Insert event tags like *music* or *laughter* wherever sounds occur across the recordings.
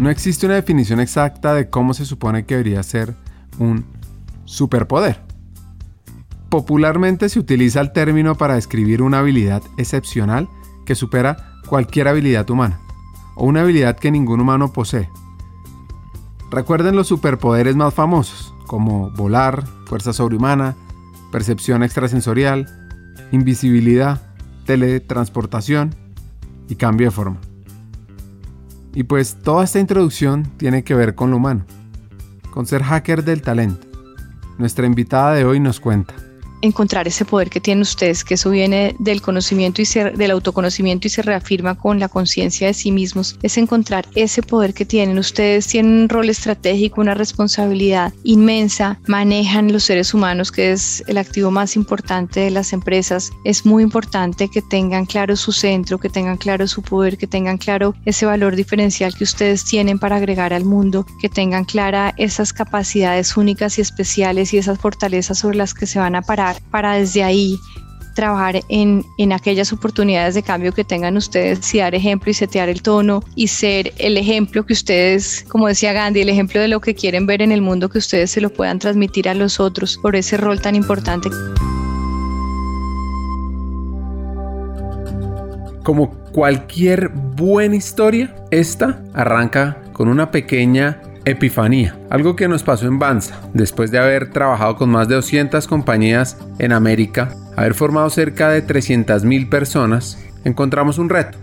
No existe una definición exacta de cómo se supone que debería ser un superpoder. Popularmente se utiliza el término para describir una habilidad excepcional que supera cualquier habilidad humana, o una habilidad que ningún humano posee. Recuerden los superpoderes más famosos, como volar, fuerza sobrehumana, percepción extrasensorial, invisibilidad, teletransportación y cambio de forma. Y pues toda esta introducción tiene que ver con lo humano, con ser hacker del talento. Nuestra invitada de hoy nos cuenta encontrar ese poder que tienen ustedes, que eso viene del conocimiento y del autoconocimiento y se reafirma con la conciencia de sí mismos, es encontrar ese poder que tienen. Ustedes tienen un rol estratégico, una responsabilidad inmensa, manejan los seres humanos, que es el activo más importante de las empresas. Es muy importante que tengan claro su centro, que tengan claro su poder, que tengan claro ese valor diferencial que ustedes tienen para agregar al mundo, que tengan clara esas capacidades únicas y especiales y esas fortalezas sobre las que se van a parar para desde ahí trabajar en, en, aquellas oportunidades de cambio que tengan ustedes y dar ejemplo y setear el tono y ser el ejemplo que ustedes, como decía Gandhi, el ejemplo de lo que quieren ver en el mundo, que ustedes se lo puedan transmitir a los otros por ese rol tan importante. Como cualquier buena historia, esta arranca con una pequeña epifanía, algo que nos pasó en Banza, después de haber trabajado con más de 200 compañías en América, haber formado cerca de 300.000 personas, encontramos un reto,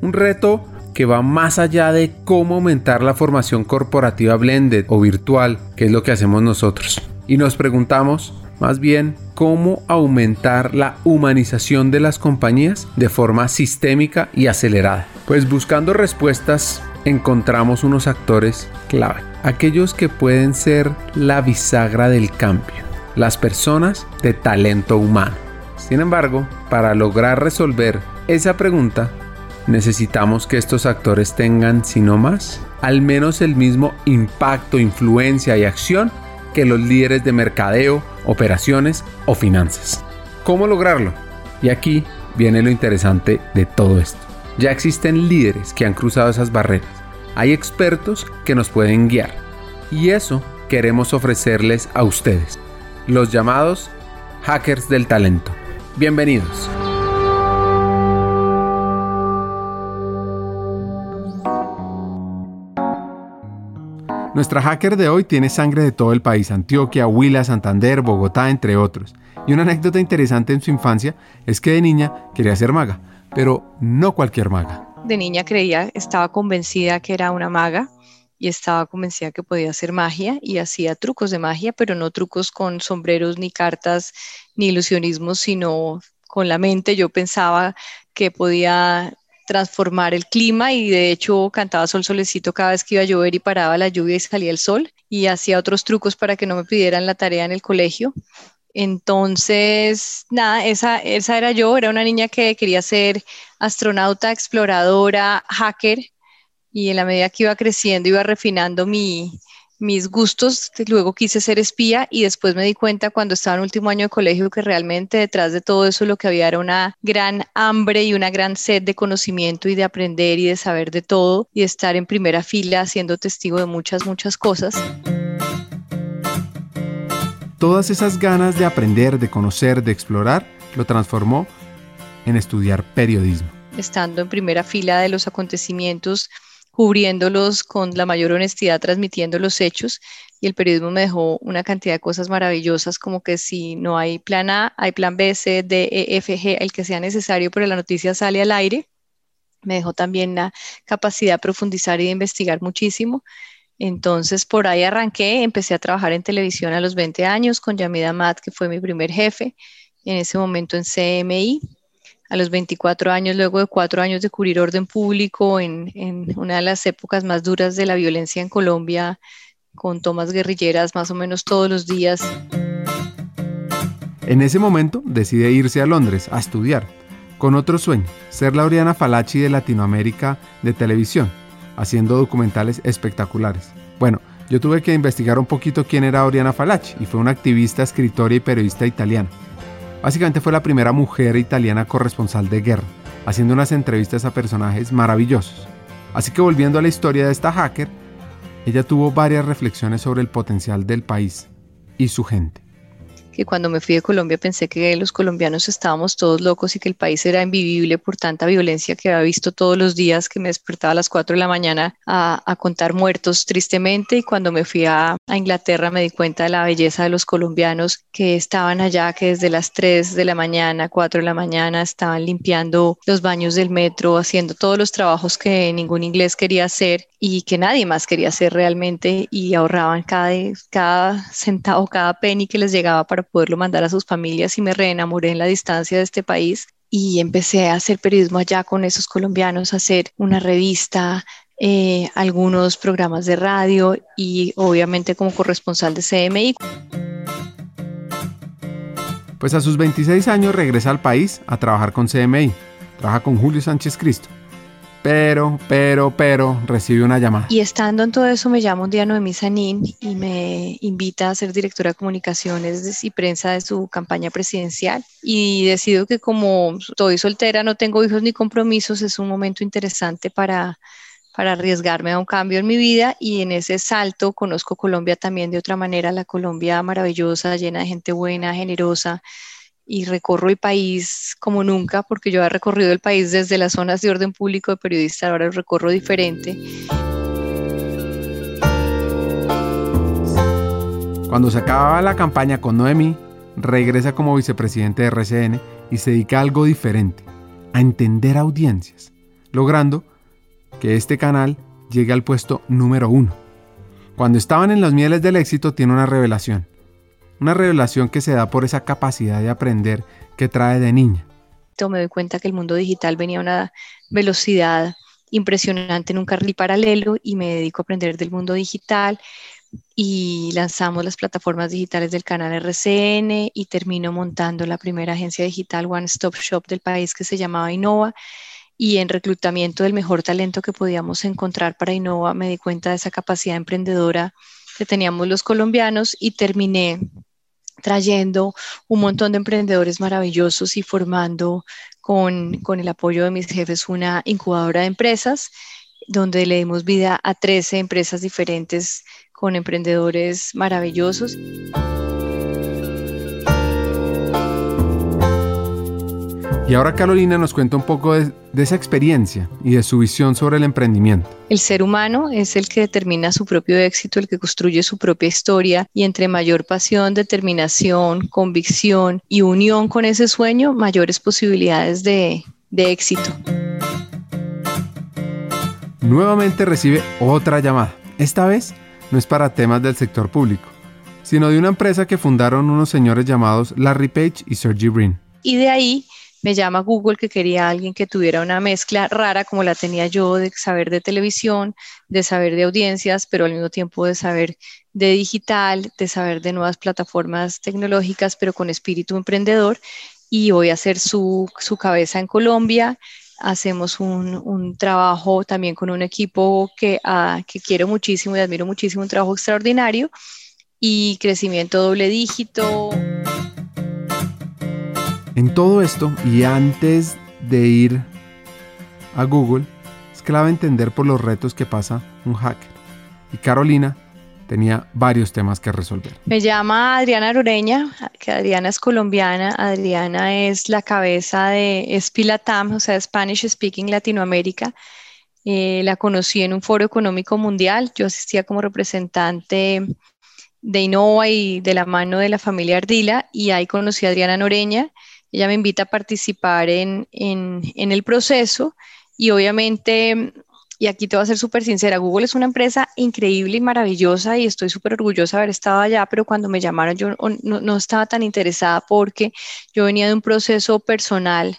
un reto que va más allá de cómo aumentar la formación corporativa blended o virtual, que es lo que hacemos nosotros. Y nos preguntamos, más bien, cómo aumentar la humanización de las compañías de forma sistémica y acelerada. Pues buscando respuestas encontramos unos actores clave, aquellos que pueden ser la bisagra del cambio, las personas de talento humano. Sin embargo, para lograr resolver esa pregunta, necesitamos que estos actores tengan, si no más, al menos el mismo impacto, influencia y acción que los líderes de mercadeo, operaciones o finanzas. ¿Cómo lograrlo? Y aquí viene lo interesante de todo esto. Ya existen líderes que han cruzado esas barreras. Hay expertos que nos pueden guiar. Y eso queremos ofrecerles a ustedes, los llamados hackers del talento. Bienvenidos. Nuestra hacker de hoy tiene sangre de todo el país, Antioquia, Huila, Santander, Bogotá, entre otros. Y una anécdota interesante en su infancia es que de niña quería ser maga, pero no cualquier maga. De niña creía, estaba convencida que era una maga y estaba convencida que podía hacer magia y hacía trucos de magia, pero no trucos con sombreros ni cartas ni ilusionismos, sino con la mente. Yo pensaba que podía transformar el clima y de hecho cantaba sol solecito cada vez que iba a llover y paraba la lluvia y salía el sol y hacía otros trucos para que no me pidieran la tarea en el colegio. Entonces, nada, esa, esa era yo, era una niña que quería ser astronauta, exploradora, hacker, y en la medida que iba creciendo iba refinando mi, mis gustos, luego quise ser espía y después me di cuenta cuando estaba en último año de colegio que realmente detrás de todo eso lo que había era una gran hambre y una gran sed de conocimiento y de aprender y de saber de todo y de estar en primera fila siendo testigo de muchas, muchas cosas. Todas esas ganas de aprender, de conocer, de explorar, lo transformó en estudiar periodismo. Estando en primera fila de los acontecimientos cubriéndolos con la mayor honestidad, transmitiendo los hechos. Y el periodismo me dejó una cantidad de cosas maravillosas, como que si no hay plan A, hay plan B, C, D, E, F, G, el que sea necesario, pero la noticia sale al aire. Me dejó también la capacidad de profundizar y de investigar muchísimo. Entonces, por ahí arranqué, empecé a trabajar en televisión a los 20 años con Yamida Mat, que fue mi primer jefe, en ese momento en CMI a los 24 años, luego de cuatro años de cubrir orden público en, una de las épocas más duras de la violencia en Colombia, con tomas guerrilleras más o menos todos los días. En ese momento decide irse a Londres a estudiar, con otro sueño, ser la Oriana Falachi de Latinoamérica de televisión, haciendo documentales espectaculares. Bueno, yo tuve que investigar un poquito quién era Oriana Falachi y fue una activista, escritora y periodista italiana. Básicamente fue la primera mujer italiana corresponsal de guerra, haciendo unas entrevistas a personajes maravillosos. Así que volviendo a la historia de esta hacker, ella tuvo varias reflexiones sobre el potencial del país y su gente que cuando me fui de Colombia pensé que los colombianos estábamos todos locos y que el país era invivible por tanta violencia que había visto todos los días, que me despertaba a las 4 de la mañana a, contar muertos tristemente. Y cuando me fui a, a, Inglaterra me di cuenta de la belleza de los colombianos que estaban allá, que desde las 3 de la mañana, 4 de la mañana estaban limpiando los baños del metro, haciendo todos los trabajos que ningún inglés quería hacer y que nadie más quería hacer realmente y ahorraban cada, cada centavo, cada penny que les llegaba para poderlo mandar a sus familias y me reenamoré en la distancia de este país y empecé a hacer periodismo allá con esos colombianos, a hacer una revista, eh, algunos programas de radio y obviamente como corresponsal de CMI. Pues a sus 26 años regresa al país a trabajar con CMI. Trabaja con Julio Sánchez Cristo pero, pero, pero, recibe una llamada. Y estando en todo eso, me llama un día Noemí Sanín y me invita a ser directora de comunicaciones y prensa de su campaña presidencial. Y decido que como estoy soltera, no tengo hijos ni compromisos, es un momento interesante para, para arriesgarme a un cambio en mi vida y en ese salto conozco Colombia también de otra manera, la Colombia maravillosa, llena de gente buena, generosa, y recorro el país como nunca, porque yo he recorrido el país desde las zonas de orden público de periodista, ahora lo recorro diferente. Cuando se acababa la campaña con Noemi, regresa como vicepresidente de RCN y se dedica a algo diferente, a entender audiencias, logrando que este canal llegue al puesto número uno. Cuando estaban en las mieles del éxito, tiene una revelación. Una revelación que se da por esa capacidad de aprender que trae de niña. Me doy cuenta que el mundo digital venía a una velocidad impresionante en un carril paralelo y me dedico a aprender del mundo digital y lanzamos las plataformas digitales del canal RCN y termino montando la primera agencia digital One Stop Shop del país que se llamaba Innova y en reclutamiento del mejor talento que podíamos encontrar para Innova me di cuenta de esa capacidad emprendedora que teníamos los colombianos y terminé trayendo un montón de emprendedores maravillosos y formando con, con, el apoyo de mis jefes una incubadora de empresas donde le dimos vida a 13 empresas diferentes con emprendedores maravillosos. Y ahora Carolina nos cuenta un poco de, esa experiencia y de su visión sobre el emprendimiento. El ser humano es el que determina su propio éxito, el que construye su propia historia y entre mayor pasión, determinación, convicción y unión con ese sueño, mayores posibilidades de, de éxito. Nuevamente recibe otra llamada. Esta vez no es para temas del sector público, sino de una empresa que fundaron unos señores llamados Larry Page y Sergey Brin. Y de ahí me llama Google que quería alguien que tuviera una mezcla rara como la tenía yo de saber de televisión, de saber de audiencias, pero al mismo tiempo de saber de digital, de saber de nuevas plataformas tecnológicas, pero con espíritu emprendedor. Y voy a hacer su, su cabeza en Colombia. Hacemos un, un, trabajo también con un equipo que, uh, que quiero muchísimo y admiro muchísimo, un trabajo extraordinario y crecimiento doble dígito. En todo esto, y antes de ir a Google, es clave entender por los retos que pasa un hacker. Y Carolina tenía varios temas que resolver. Me llama Adriana Aroreña, que Adriana es colombiana, Adriana es la cabeza de Espilatam, o sea, Spanish Speaking Latinoamérica. Eh, la conocí en un foro económico mundial, yo asistía como representante de Innova y de la mano de la familia Ardila y ahí conocí a Adriana Noreña ella me invita a participar en, el proceso y obviamente, y aquí te voy a ser súper sincera, Google es una empresa increíble y maravillosa y estoy súper orgullosa de haber estado allá, pero cuando me llamaron yo no, estaba tan interesada porque yo venía de un proceso personal.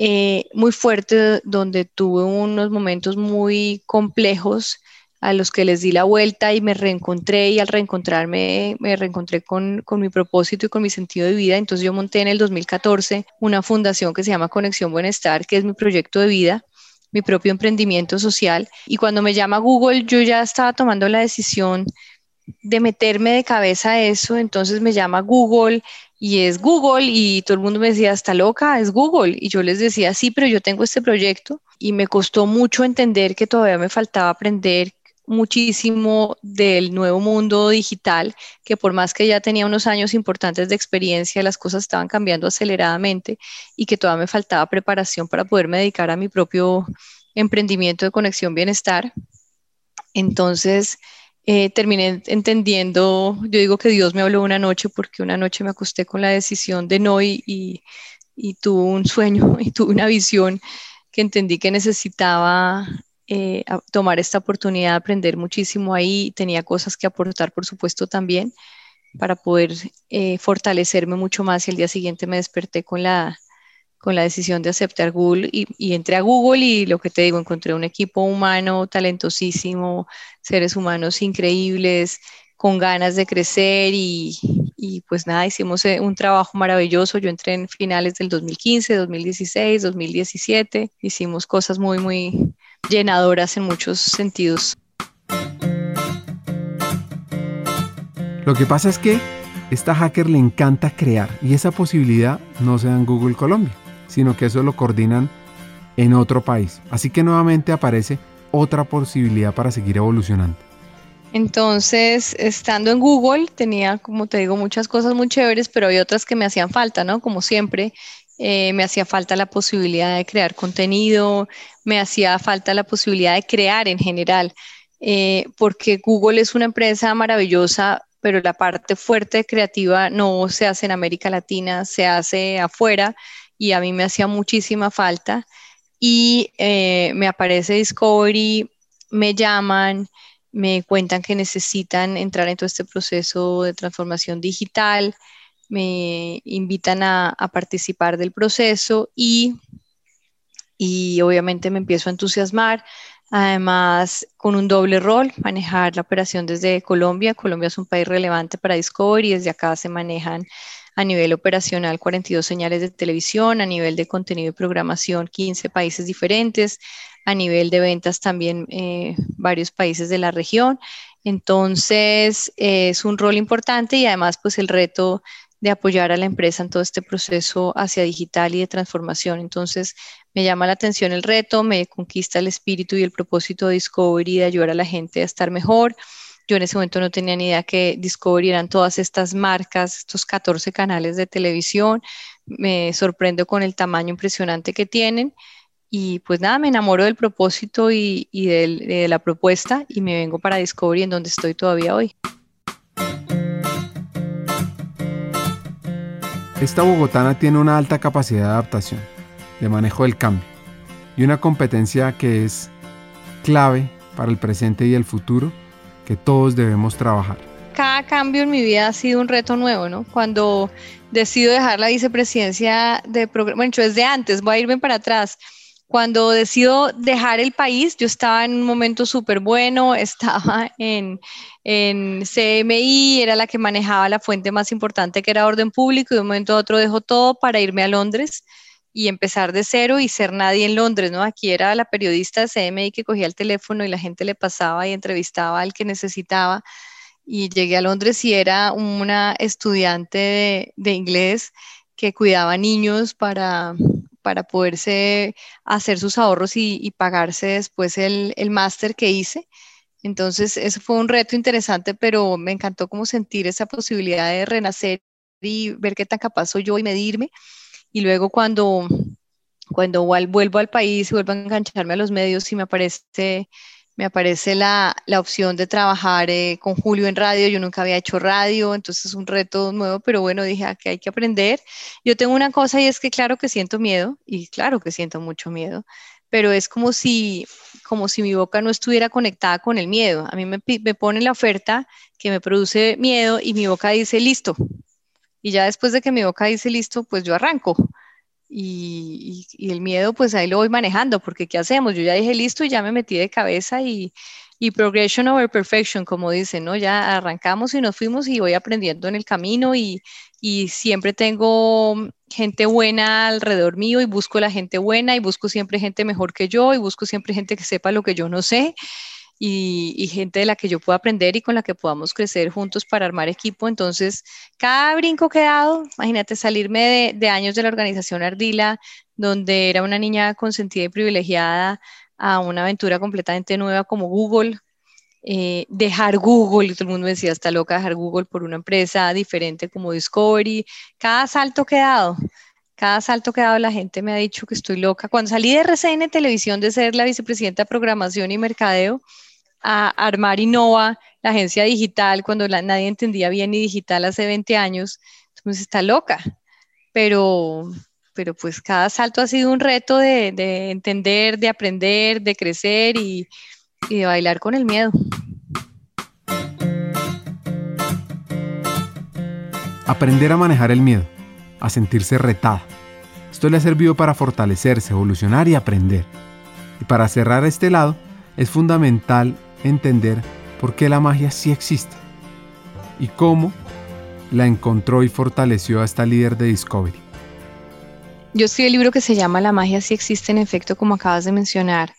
Eh, muy fuerte donde tuve unos momentos muy complejos a los que les di la vuelta y me reencontré y al reencontrarme me reencontré con, con, mi propósito y con mi sentido de vida. Entonces yo monté en el 2014 una fundación que se llama Conexión Buenestar, que es mi proyecto de vida mi propio emprendimiento social y cuando me llama Google yo ya estaba tomando la decisión de meterme de cabeza a eso, entonces me llama Google y es Google y todo el mundo me decía, está loca, es Google. Y yo les decía, sí, pero yo tengo este proyecto y me costó mucho entender que todavía me faltaba aprender muchísimo del nuevo mundo digital, que por más que ya tenía unos años importantes de experiencia, las cosas estaban cambiando aceleradamente y que todavía me faltaba preparación para poderme dedicar a mi propio emprendimiento de conexión bienestar. Entonces, eh, terminé entendiendo, yo digo que Dios me habló una noche porque una noche me acosté con la decisión de no y, y, y tuve un sueño *laughs* y tuve una visión que entendí que necesitaba eh, tomar esta oportunidad de aprender muchísimo ahí. Tenía cosas que aportar, por supuesto, también para poder eh, fortalecerme mucho más y el día siguiente me desperté con la, con la decisión de aceptar Google y, y, entré a Google y lo que te digo, encontré un equipo humano talentosísimo, seres humanos increíbles, con ganas de crecer y, y pues nada, hicimos eh, un trabajo maravilloso. Yo entré en finales del 2015, 2016, 2017. Hicimos cosas muy, muy llenadoras en muchos sentidos. Lo que pasa es que esta hacker le encanta crear y esa posibilidad no se da en Google Colombia, sino que eso lo coordinan en otro país. Así que nuevamente aparece otra posibilidad para seguir evolucionando. Entonces, estando en Google, tenía, como te digo, muchas cosas muy chéveres, pero hay otras que me hacían falta, ¿no? Como siempre, eh, me hacía falta la posibilidad de crear contenido, me hacía falta la posibilidad de crear en general, eh, porque Google es una empresa maravillosa, pero la parte fuerte creativa no se hace en América Latina, se hace afuera y a mí me hacía muchísima falta. Y eh, me aparece Discovery, me llaman me cuentan que necesitan entrar en todo este proceso de transformación digital, me invitan a, participar del proceso y, y obviamente me empiezo a entusiasmar. Además, con un doble rol, manejar la operación desde Colombia. Colombia es un país relevante para Discovery, desde acá se manejan a nivel operacional 42 señales de televisión, a nivel de contenido y programación 15 países diferentes, a nivel de ventas también eh, varios países de la región. Entonces, es un rol importante y además, pues el reto de apoyar a la empresa en todo este proceso hacia digital y de transformación. Entonces, me llama la atención el reto, me conquista el espíritu y el propósito de Discovery de ayudar a la gente a estar mejor. Yo en ese momento no tenía ni idea que Discovery eran todas estas marcas, estos 14 canales de televisión. Me sorprendo con el tamaño impresionante que tienen. Y pues nada, me enamoro del propósito y, de la propuesta y me vengo para Discovery en donde estoy todavía hoy. Esta bogotana tiene una alta capacidad de adaptación, de manejo del cambio y una competencia que es clave para el presente y el futuro que todos debemos trabajar. Cada cambio en mi vida ha sido un reto nuevo, ¿no? Cuando decido dejar la vicepresidencia de programa, bueno, desde antes, voy a irme para atrás cuando decido dejar el país, yo estaba en un momento súper bueno, estaba *laughs* en, en, CMI, era la que manejaba la fuente más importante que era orden público, y de un momento a otro dejo todo para irme a Londres y empezar de cero y ser nadie en Londres, ¿no? Aquí era la periodista de CMI que cogía el teléfono y la gente le pasaba y entrevistaba al que necesitaba. Y llegué a Londres y era una estudiante de, de inglés que cuidaba niños para, para poderse hacer sus ahorros y, pagarse después el, el máster que hice. Entonces, eso fue un reto interesante, pero me encantó como sentir esa posibilidad de renacer y ver qué tan capaz soy yo y medirme. Y luego cuando, cuando vuelvo al país y vuelvo a engancharme a los medios y me aparece me aparece la, la opción de trabajar eh, con Julio en radio. Yo nunca había hecho radio, entonces es un reto nuevo, pero bueno, dije ah, que hay que aprender. Yo tengo una cosa y es que claro que siento miedo, y claro que siento mucho miedo, pero es como si, como si mi boca no estuviera conectada con el miedo. A mí me, me pone la oferta que me produce miedo y mi boca dice listo. Y ya después de que mi boca dice listo, pues yo arranco. Y, el miedo, pues ahí lo voy manejando, porque ¿qué hacemos? Yo ya dije listo y ya me metí de cabeza y, y progression over perfection, como dicen, ¿no? Ya arrancamos y nos fuimos y voy aprendiendo en el camino y, y siempre tengo gente buena alrededor mío y busco la gente buena y busco siempre gente mejor que yo y busco siempre gente que sepa lo que yo no sé y, gente de la que yo pueda aprender y con la que podamos crecer juntos para armar equipo. Entonces, cada brinco que he dado, imagínate salirme de, años de la organización Ardila, donde era una niña consentida y privilegiada, a una aventura completamente nueva como Google, eh, dejar Google, y todo el mundo decía, está loca dejar Google por una empresa diferente como Discovery, cada salto que he dado, cada salto que he dado la gente me ha dicho que estoy loca. Cuando salí de RCN Televisión de ser la vicepresidenta de programación y mercadeo, a armar Innova, la agencia digital, cuando nadie entendía bien ni digital hace 20 años, entonces está loca, pero, pero pues cada salto ha sido un reto de, de entender, de aprender, de crecer y, y de bailar con el miedo. Aprender a manejar el miedo, a sentirse retada. Esto le ha servido para fortalecerse, evolucionar y aprender. Y para cerrar este lado, es fundamental entender por qué la magia sí existe y cómo la encontró y fortaleció a esta líder de Discovery. Yo escribí el libro que se llama La magia sí existe en efecto, como acabas de mencionar,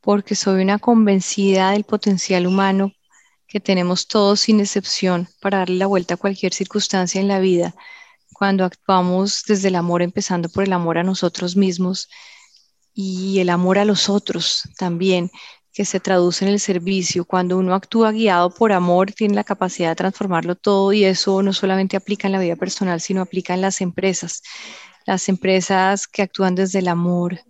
porque soy una convencida del potencial humano que tenemos todos sin excepción para darle la vuelta a cualquier circunstancia en la vida, cuando actuamos desde el amor, empezando por el amor a nosotros mismos y el amor a los otros también, que se traduce en el servicio. Cuando uno actúa guiado por amor, tiene la capacidad de transformarlo todo y eso no solamente aplica en la vida personal, sino aplica en las empresas. Las empresas que actúan desde el amor,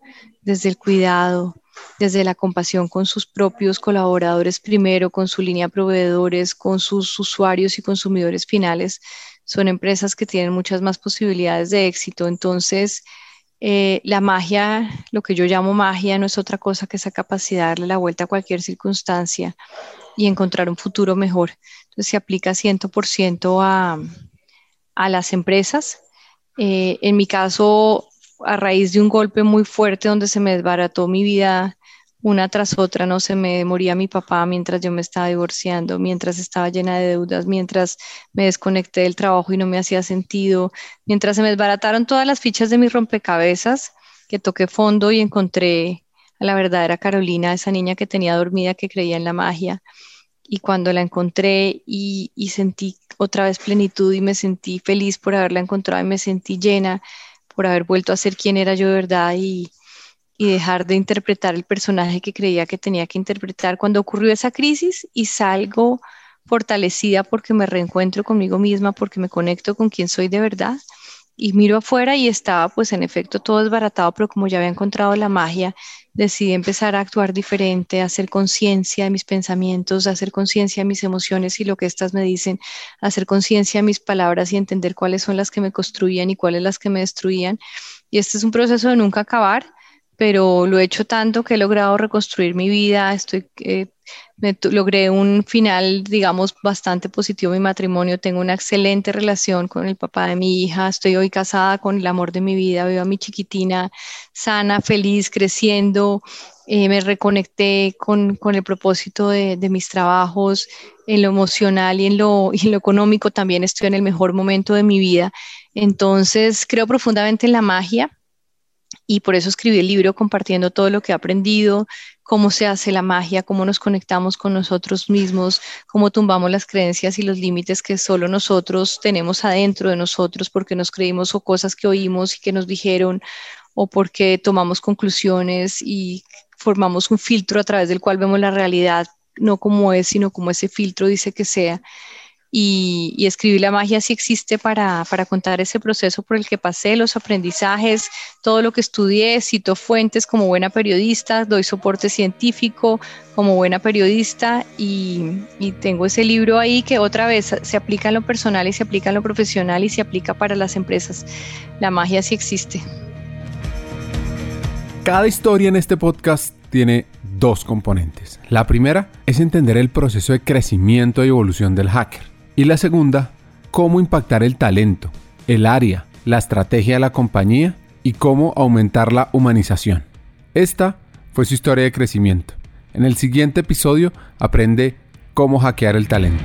desde el cuidado, desde la compasión con sus propios colaboradores primero, con su línea de proveedores, con sus usuarios y consumidores finales, son empresas que tienen muchas más posibilidades de éxito. Entonces, eh, la magia, lo que yo llamo magia, no es otra cosa que esa capacidad de darle la vuelta a cualquier circunstancia y encontrar un futuro mejor. Entonces se aplica 100% a, a las empresas. Eh, en mi caso, a raíz de un golpe muy fuerte donde se me desbarató mi vida una tras otra, no se me moría mi papá mientras yo me estaba divorciando, mientras estaba llena de deudas, mientras me desconecté del trabajo y no me hacía sentido, mientras se me desbarataron todas las fichas de mis rompecabezas, que toqué fondo y encontré a la verdadera Carolina, esa niña que tenía dormida, que creía en la magia. Y cuando la encontré y, y sentí otra vez plenitud y me sentí feliz por haberla encontrado y me sentí llena por haber vuelto a ser quien era yo de verdad y, y dejar de interpretar el personaje que creía que tenía que interpretar. Cuando ocurrió esa crisis y salgo fortalecida porque me reencuentro conmigo misma, porque me conecto con quien soy de verdad y miro afuera y estaba pues en efecto todo desbaratado, pero como ya había encontrado la magia, decidí empezar a actuar diferente, a hacer conciencia de mis pensamientos, a hacer conciencia de mis emociones y lo que éstas me dicen, a hacer conciencia de mis palabras y entender cuáles son las que me construían y cuáles las que me destruían. Y este es un proceso de nunca acabar pero lo he hecho tanto que he logrado reconstruir mi vida, estoy, eh, logré un final, digamos, bastante positivo en mi matrimonio, tengo una excelente relación con el papá de mi hija, estoy hoy casada con el amor de mi vida, veo a mi chiquitina sana, feliz, creciendo, eh, me reconecté con, con el propósito de, mis trabajos, en lo emocional y en lo económico también estoy en el mejor momento de mi vida. Entonces, creo profundamente en la magia y por eso escribí el libro compartiendo todo lo que he aprendido, cómo se hace la magia, cómo nos conectamos con nosotros mismos, cómo tumbamos las creencias y los límites que solo nosotros tenemos adentro de nosotros porque nos creímos o cosas que oímos y que nos dijeron o porque tomamos conclusiones y formamos un filtro a través del cual vemos la realidad no como es, sino como ese filtro dice que sea y, y escribir la magia sí existe para, para, contar ese proceso por el que pasé, los aprendizajes, todo lo que estudié, cito fuentes como buena periodista, doy soporte científico como buena periodista y, y tengo ese libro ahí que otra vez se aplica en lo personal y se aplica en lo profesional y se aplica para las empresas. La magia sí existe. Cada historia en este podcast tiene dos componentes. La primera es entender el proceso de crecimiento y evolución del hacker. Y la segunda, cómo impactar el talento, el área, la estrategia de la compañía y cómo aumentar la humanización. Esta fue su historia de crecimiento. En el siguiente episodio aprende cómo hackear el talento.